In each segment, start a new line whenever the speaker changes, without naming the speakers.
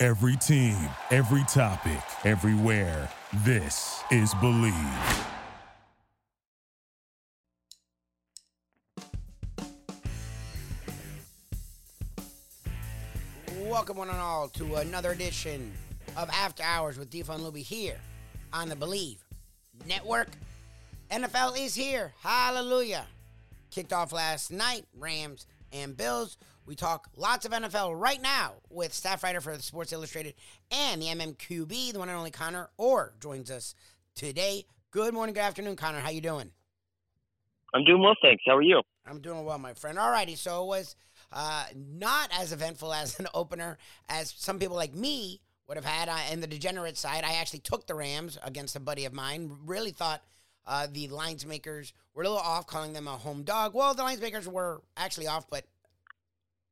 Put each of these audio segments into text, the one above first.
Every team, every topic, everywhere. This is Believe.
Welcome one and all to another edition of After Hours with Defon Luby here on the Believe Network. NFL is here. Hallelujah. Kicked off last night, Rams and Bills. We talk lots of NFL right now with staff writer for the Sports Illustrated and the MMQB, the one and only Connor Orr joins us today. Good morning, good afternoon, Connor. How you doing?
I'm doing well, thanks. How are you?
I'm doing well, my friend. All righty, so it was uh, not as eventful as an opener as some people like me would have had uh, in the degenerate side. I actually took the Rams against a buddy of mine. Really thought uh, the lines makers were a little off, calling them a home dog. Well, the lines makers were actually off, but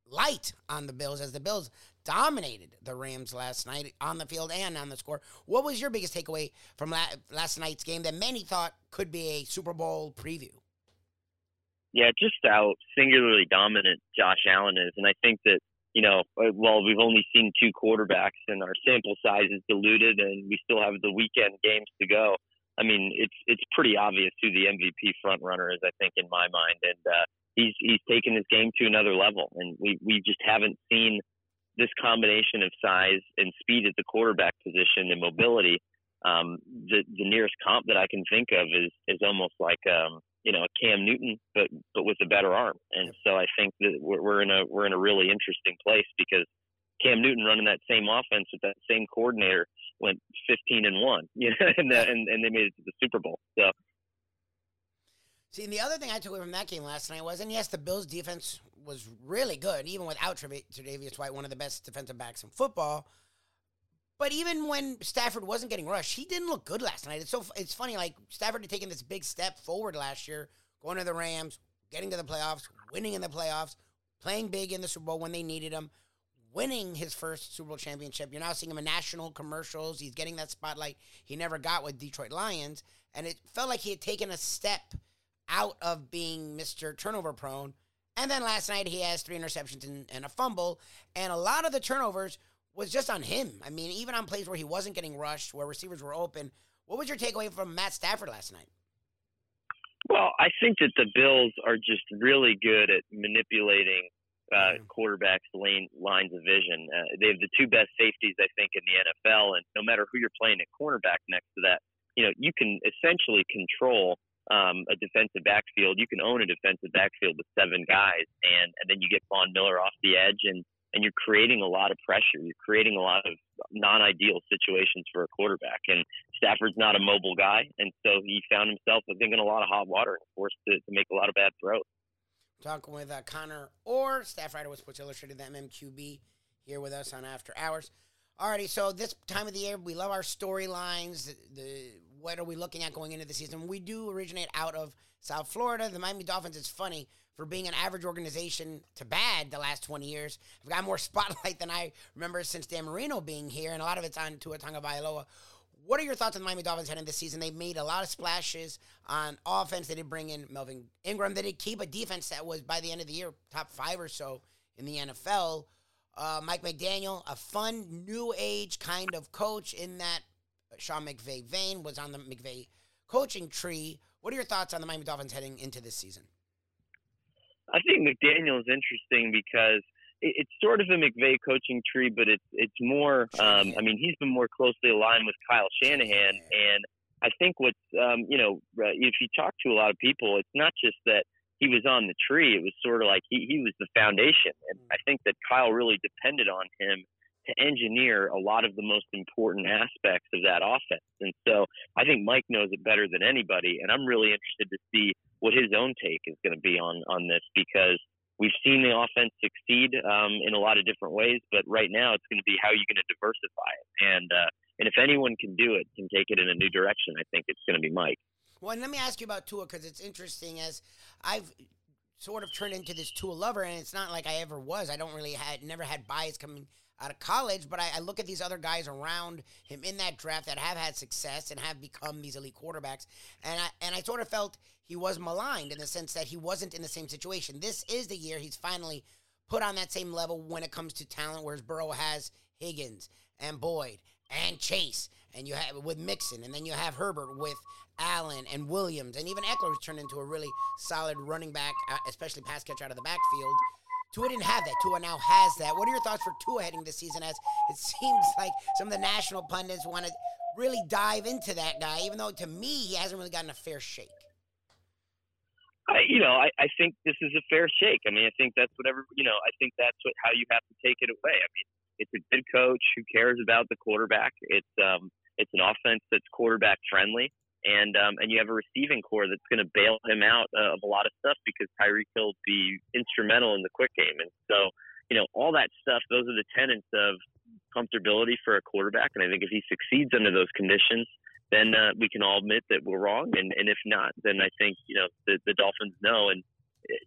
light on the Bills as the Bills dominated the Rams last night on the field and on the score. What was your biggest takeaway from la- last night's game that many thought could be a Super Bowl preview?
Yeah, just how singularly dominant Josh Allen is, and I think that you know, uh, well, we've only seen two quarterbacks, and our sample size is diluted, and we still have the weekend games to go. I mean, it's it's pretty obvious who the MVP front runner is. I think in my mind, and uh, he's he's taken his game to another level, and we we just haven't seen this combination of size and speed at the quarterback position and mobility. Um, the the nearest comp that I can think of is is almost like um, you know a Cam Newton, but but with a better arm. And so I think that we're, we're in a we're in a really interesting place because Cam Newton running that same offense with that same coordinator went 15 and one, you know, and, uh, the, and and they made it to the Super Bowl. So.
See, and the other thing I took away from that game last night was, and yes, the Bills' defense was really good, even without Tre'Davious White, one of the best defensive backs in football. But even when Stafford wasn't getting rushed, he didn't look good last night. It's so it's funny. Like Stafford had taken this big step forward last year, going to the Rams, getting to the playoffs, winning in the playoffs, playing big in the Super Bowl when they needed him, winning his first Super Bowl championship. You're now seeing him in national commercials. He's getting that spotlight he never got with Detroit Lions, and it felt like he had taken a step out of being Mr. Turnover prone. And then last night he has three interceptions and, and a fumble, and a lot of the turnovers was just on him. I mean, even on plays where he wasn't getting rushed, where receivers were open. What was your takeaway from Matt Stafford last night?
Well, I think that the Bills are just really good at manipulating uh, quarterbacks' lane lines of vision. Uh, they have the two best safeties, I think, in the NFL, and no matter who you're playing at cornerback next to that, you know, you can essentially control um, a defensive backfield. You can own a defensive backfield with seven guys, and and then you get Von Miller off the edge, and and you're creating a lot of pressure. You're creating a lot of non-ideal situations for a quarterback. And Stafford's not a mobile guy, and so he found himself, I think, in a lot of hot water and forced to, to make a lot of bad throws.
Talking with uh, Connor Orr, staff writer with Sports Illustrated, the MMQB, here with us on After Hours. Alrighty, so this time of the year, we love our storylines. The, the, what are we looking at going into the season? We do originate out of South Florida. The Miami Dolphins. It's funny for being an average organization to bad the last 20 years. I've got more spotlight than I remember since Dan Marino being here, and a lot of it's on Tua Tagovailoa. What are your thoughts on the Miami Dolphins heading this season? They made a lot of splashes on offense. They did bring in Melvin Ingram. They did keep a defense that was, by the end of the year, top five or so in the NFL. Uh, Mike McDaniel, a fun, new age kind of coach in that Sean McVay vein, was on the McVay coaching tree. What are your thoughts on the Miami Dolphins heading into this season?
I think McDaniel is interesting because it's sort of a McVay coaching tree, but it's it's more. Um, I mean, he's been more closely aligned with Kyle Shanahan, and I think what's um, you know, if you talk to a lot of people, it's not just that he was on the tree; it was sort of like he he was the foundation, and I think that Kyle really depended on him to engineer a lot of the most important aspects of that offense. And so I think Mike knows it better than anybody. And I'm really interested to see what his own take is going to be on, on this because we've seen the offense succeed um, in a lot of different ways, but right now it's going to be how you're going to diversify it. And uh, and if anyone can do it, can take it in a new direction, I think it's going to be Mike.
Well, and let me ask you about Tua because it's interesting as I've sort of turned into this Tua lover, and it's not like I ever was. I don't really had never had bias coming out of college, but I, I, look at these other guys around him in that draft that have had success and have become these elite quarterbacks, and I and I sort of felt he was maligned in the sense that he wasn't in the same situation. This is the year he's finally put on that same level when it comes to talent, whereas Burrow has Higgins and Boyd and Chase, and you have with Mixon, and then you have Herbert with Allen and Williams, and even has turned into a really solid running back, uh, especially pass catch out of the backfield. Tua didn't have that. Tua now has that. What are your thoughts for Tua heading this season? As it seems like some of the national pundits want to really dive into that guy, even though to me he hasn't really gotten a fair shake.
I, you know, I, I think this is a fair shake. I mean, I think that's whatever, you know, I think that's what, how you have to take it away. I mean, it's a good coach who cares about the quarterback. It's, um, it's an offense that's quarterback friendly. And, um, and you have a receiving corps that's going to bail him out uh, of a lot of stuff because Tyreek Hill will be instrumental in the quick game. And so, you know, all that stuff, those are the tenets of comfortability for a quarterback. And I think if he succeeds under those conditions, then uh, we can all admit that we're wrong. And, and if not, then I think, you know, the, the Dolphins know. And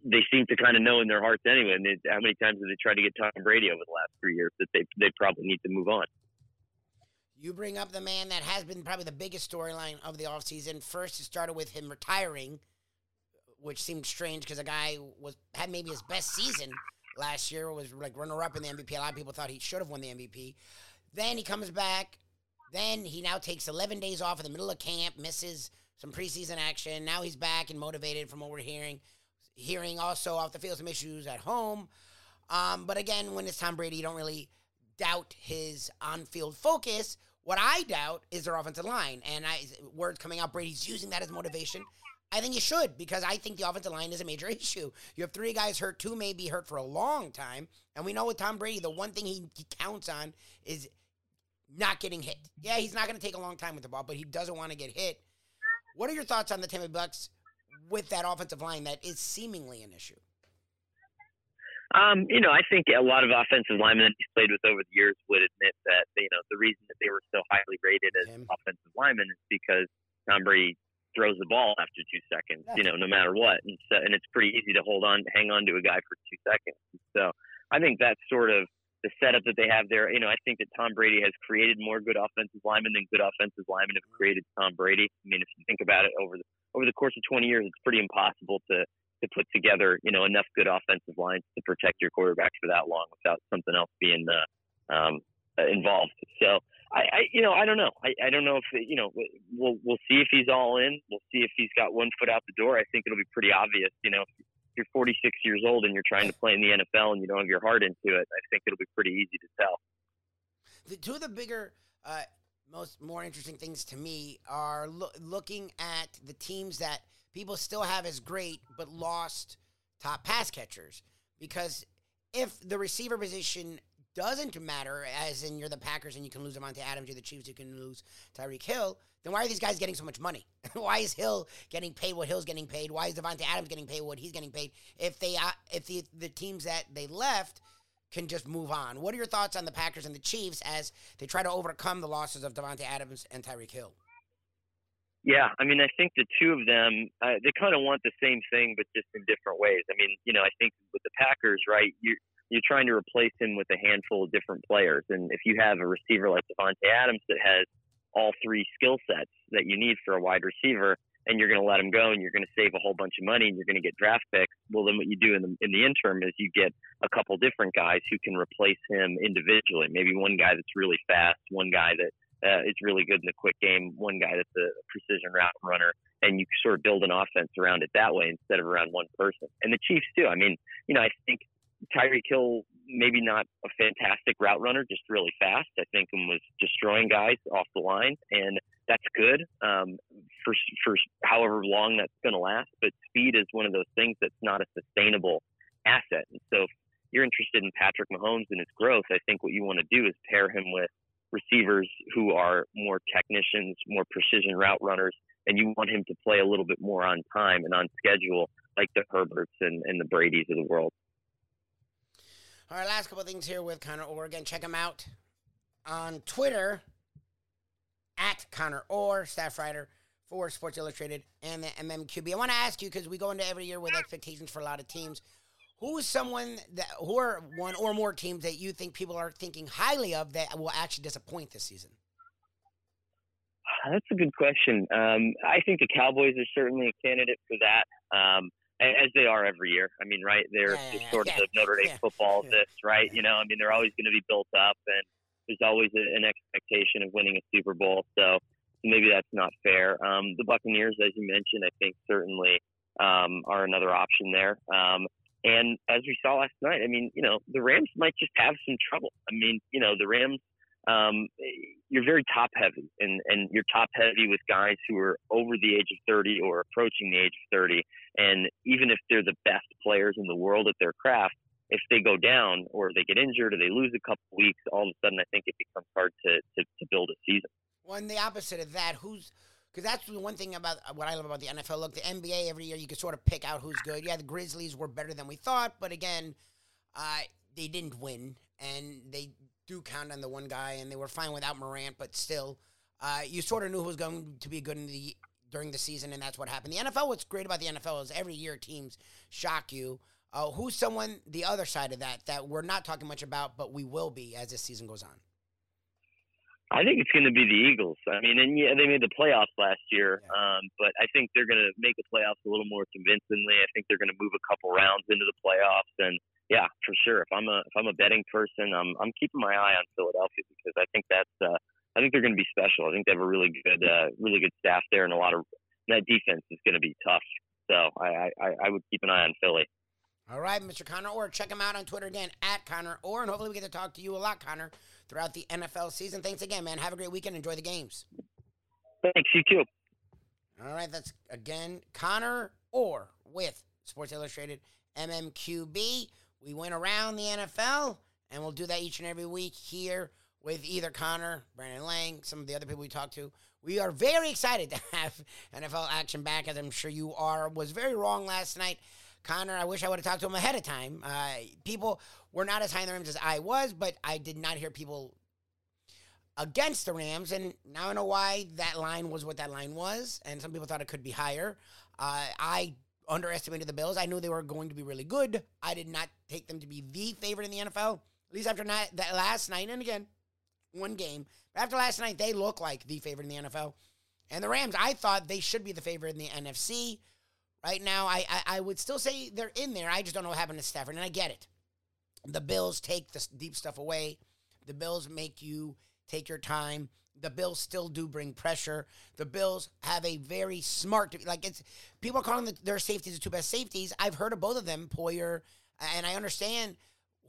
they seem to kind of know in their hearts anyway. And they, how many times have they tried to get Tom Brady over the last three years that they, they probably need to move on?
You bring up the man that has been probably the biggest storyline of the offseason. First, it started with him retiring, which seemed strange because a guy was had maybe his best season last year, was like runner up in the MVP. A lot of people thought he should have won the MVP. Then he comes back, then he now takes 11 days off in the middle of camp, misses some preseason action. Now he's back and motivated from what we're hearing. Hearing also off the field some issues at home. Um, but again, when it's Tom Brady, you don't really doubt his on field focus. What I doubt is their offensive line. And I, words coming out, Brady's using that as motivation. I think you should because I think the offensive line is a major issue. You have three guys hurt, two may be hurt for a long time. And we know with Tom Brady, the one thing he, he counts on is not getting hit. Yeah, he's not going to take a long time with the ball, but he doesn't want to get hit. What are your thoughts on the Tampa Bucks with that offensive line that is seemingly an issue?
Um, you know, I think a lot of offensive linemen that he's played with over the years would admit that you know the reason that they were so highly rated as offensive linemen is because Tom Brady throws the ball after two seconds. You know, no matter what, and so and it's pretty easy to hold on, hang on to a guy for two seconds. So I think that's sort of the setup that they have there. You know, I think that Tom Brady has created more good offensive linemen than good offensive linemen have created Tom Brady. I mean, if you think about it over the over the course of 20 years, it's pretty impossible to to put together, you know, enough good offensive lines to protect your quarterback for that long without something else being uh, um, involved. So I, I, you know, I don't know. I, I don't know if you know. We'll we'll see if he's all in. We'll see if he's got one foot out the door. I think it'll be pretty obvious. You know, you're 46 years old and you're trying to play in the NFL and you don't have your heart into it, I think it'll be pretty easy to tell.
The two of the bigger, uh, most more interesting things to me are lo- looking at the teams that people still have as great but lost top pass catchers. Because if the receiver position doesn't matter, as in you're the Packers and you can lose Davante Adams, you're the Chiefs, you can lose Tyreek Hill, then why are these guys getting so much money? why is Hill getting paid what Hill's getting paid? Why is Davante Adams getting paid what he's getting paid? If they uh, if the the teams that they left can just move on. What are your thoughts on the Packers and the Chiefs as they try to overcome the losses of Davante Adams and Tyreek Hill?
Yeah, I mean, I think the two of them, uh, they kind of want the same thing, but just in different ways. I mean, you know, I think with the Packers, right, you're, you're trying to replace him with a handful of different players, and if you have a receiver like Davante Adams that has all three skill sets that you need for a wide receiver, and you're going to let him go, and you're going to save a whole bunch of money, and you're going to get draft picks. Well, then what you do in the in the interim is you get a couple different guys who can replace him individually. Maybe one guy that's really fast, one guy that uh, is really good in the quick game, one guy that's a precision route runner, and you sort of build an offense around it that way instead of around one person. And the Chiefs too. I mean, you know, I think Tyreek Hill maybe not a fantastic route runner, just really fast. I think him was destroying guys off the line, and that's good um, for for however long that's going to last. But speed is one of those things that's not a sustainable asset. And so, if you're interested in Patrick Mahomes and his growth, I think what you want to do is pair him with receivers who are more technicians, more precision route runners, and you want him to play a little bit more on time and on schedule, like the Herberts and, and the Brady's of the world.
All right, last couple things here with Connor Orr. Again, check him out on Twitter at Connor Orr, staff writer for Sports Illustrated and the MMQB. I want to ask you because we go into every year with expectations for a lot of teams. Who is someone that, who are one or more teams that you think people are thinking highly of that will actually disappoint this season?
That's a good question. Um, I think the Cowboys are certainly a candidate for that, um, as they are every year. I mean, right? They're,
Yeah, yeah,
sort
yeah.
of the Notre Dame football this, right? You know, I mean, they're always going to be built up, and there's always a, an expectation of winning a Super Bowl. So maybe that's not fair. Um, the Buccaneers, as you mentioned, I think certainly um, are another option there. Um, and as we saw last night, I mean, you know, the Rams might just have some trouble. I mean, you know, the Rams um, you're very top heavy and, and you're top heavy with guys who are over the age of 30 or approaching the age of 30. And even if they're the best players in the world at their craft, if they go down or they get injured or they lose a couple weeks, all of a sudden I think it becomes hard to, to, to build a season.
Well, and the opposite of that, who's because that's the one thing about what I love about the NFL. Look, the NBA every year you can sort of pick out who's good. Yeah, the Grizzlies were better than we thought, but again, uh, they didn't win, and they do count on the one guy, and they were fine without Morant, but still, uh, you sort of knew who was going to be good in the during the season, and that's what happened. The NFL, what's great about the NFL is every year teams shock you. Uh, who's someone the other side of that that we're not talking much about, but we will be as this season goes on?
I think it's going to be the Eagles. I mean, and yeah, they made the playoffs last year, um, but I think they're going to make the playoffs a little more convincingly. I think they're going to move a couple rounds into the playoffs, and yeah, for sure. If I'm a if I'm a betting person, I'm I'm keeping my eye on Philadelphia because I think that's uh, I think they're going to be special. I think they have a really good uh, really good staff there, and a lot of that defense is going to be tough. So I, I I would keep an eye on Philly.
All right, Mr. Connor Orr. Check him out on Twitter again at Connor Orr, and hopefully we get to talk to you a lot, Connor, throughout the NFL season. Thanks again, man. Have a great weekend. Enjoy the games.
Thanks, you too.
All right, that's again Connor Orr with Sports Illustrated MMQB. We went around the NFL, and we'll do that each and every week here with either Connor, Brandon Lang, some of the other people we talked to. We are very excited to have NFL action back, as I'm sure you are. Was very wrong last night. Connor, I wish I would have talked to him ahead of time. Uh, people were not as high in the Rams as I was, but I did not hear people against the Rams, and now I know why that line was what that line was. And some people thought it could be higher. Uh, I underestimated the Bills. I knew they were going to be really good. I did not take them to be the favorite in the NFL. At least after night, that last night, and again, one game. But after last night, they look like the favorite in the NFL. And the Rams, I thought they should be the favorite in the NFC. Right now, I, I, I would still say they're in there. I just don't know what happened to Stafford, and I get it. The Bills take the deep stuff away. The Bills make you take your time. The Bills still do bring pressure. The Bills have a very smart, like it's people are calling the, their safeties the two best safeties. I've heard of both of them, Poyer, and I understand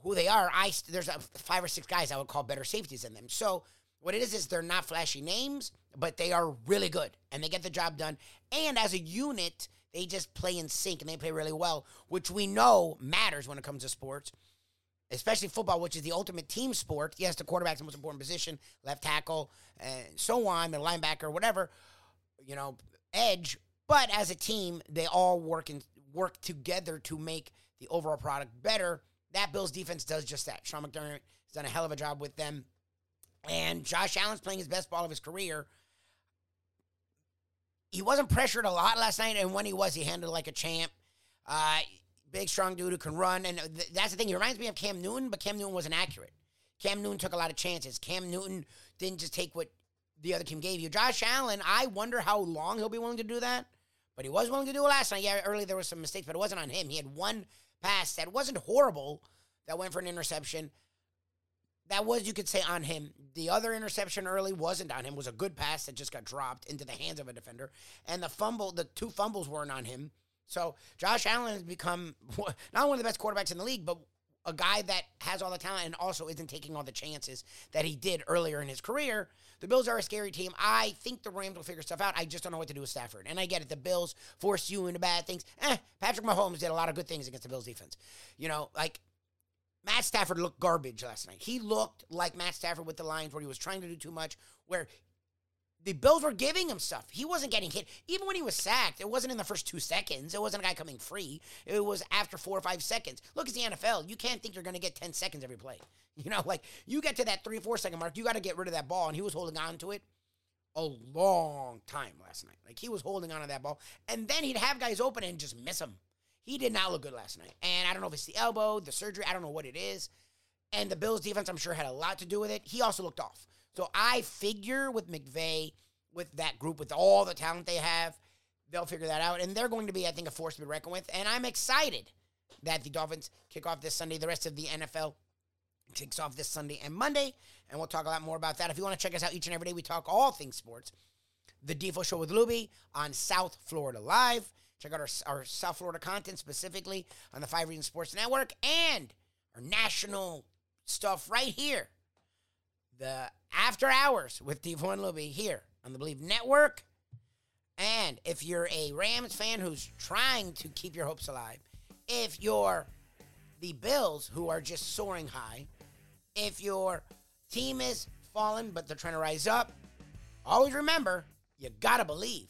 who they are. I there's a, five or six guys I would call better safeties than them. So what it is is they're not flashy names, but they are really good and they get the job done. And as a unit, they just play in sync and they play really well, which we know matters when it comes to sports especially football, which is the ultimate team sport. Yes, the quarterback's the most important position, left tackle, and so on, the linebacker, whatever, you know, edge. But as a team, they all work and work together to make the overall product better. That Bills defense does just that. Sean McDermott has done a hell of a job with them. And Josh Allen's playing his best ball of his career. He wasn't pressured a lot last night, and when he was, he handled like a champ. Uh, big, strong dude who can run. And th- that's the thing. He reminds me of Cam Newton, but Cam Newton wasn't accurate. Cam Newton took a lot of chances. Cam Newton didn't just take what the other team gave you. Josh Allen, I wonder how long he'll be willing to do that. But he was willing to do it last night. Yeah, early there was some mistakes, but it wasn't on him. He had one pass that wasn't horrible that went for an interception. That was, you could say, on him. The other interception early wasn't on him. Was a good pass that just got dropped into the hands of a defender. And the fumble, the two fumbles weren't on him. So Josh Allen has become not one of the best quarterbacks in the league, but a guy that has all the talent and also isn't taking all the chances that he did earlier in his career. The Bills are a scary team. I think the Rams will figure stuff out. I just don't know what to do with Stafford. And I get it. The Bills force you into bad things. Eh, Patrick Mahomes did a lot of good things against the Bills defense. You know, like Matt Stafford looked garbage last night. He looked like Matt Stafford with the Lions where he was trying to do too much, where the Bills were giving him stuff. He wasn't getting hit. Even when he was sacked, it wasn't in the first two seconds. It wasn't a guy coming free. It was after four or five seconds. Look, it's the NFL. You can't think you're going to get 10 seconds every play. You know, like you get to that three four second mark, you got to get rid of that ball. And he was holding on to it a long time last night. Like he was holding on to that ball. And then he'd have guys open and just miss him. He did not look good last night. And I don't know if it's the elbow, the surgery, I don't know what it is. And the Bills defense, I'm sure, had a lot to do with it. He also looked off. So I figure with McVay, with that group, with all the talent they have, they'll figure that out. And they're going to be, I think, a force to be reckoned with. And I'm excited that the Dolphins kick off this Sunday. The rest of the NFL kicks off this Sunday and Monday. And we'll talk a lot more about that. If you want to check us out each and every day, we talk all things sports. The Defo Show with Luby on South Florida Live. Check out our, our South Florida content specifically on the Five Reasons Sports Network and our national stuff right here. The After Hours with Defo and Luby here on the Believe Network. And if you're a Rams fan who's trying to keep your hopes alive, if you're the Bills who are just soaring high, if your team is fallen but they're trying to rise up, always remember you gotta believe.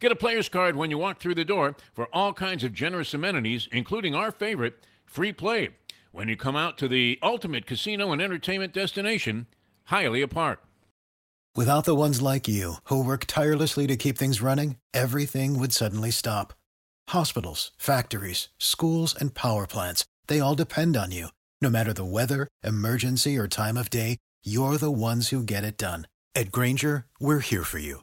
Get a player's card when you walk through the door for all kinds of generous amenities, including our favorite, free play, when you come out to the ultimate casino and entertainment destination, Hialeah Park.
Without the ones like you, who work tirelessly to keep things running, everything would suddenly stop. Hospitals, factories, schools, and power plants, they all depend on you. No matter the weather, emergency, or time of day, you're the ones who get it done. At Grainger, we're here for you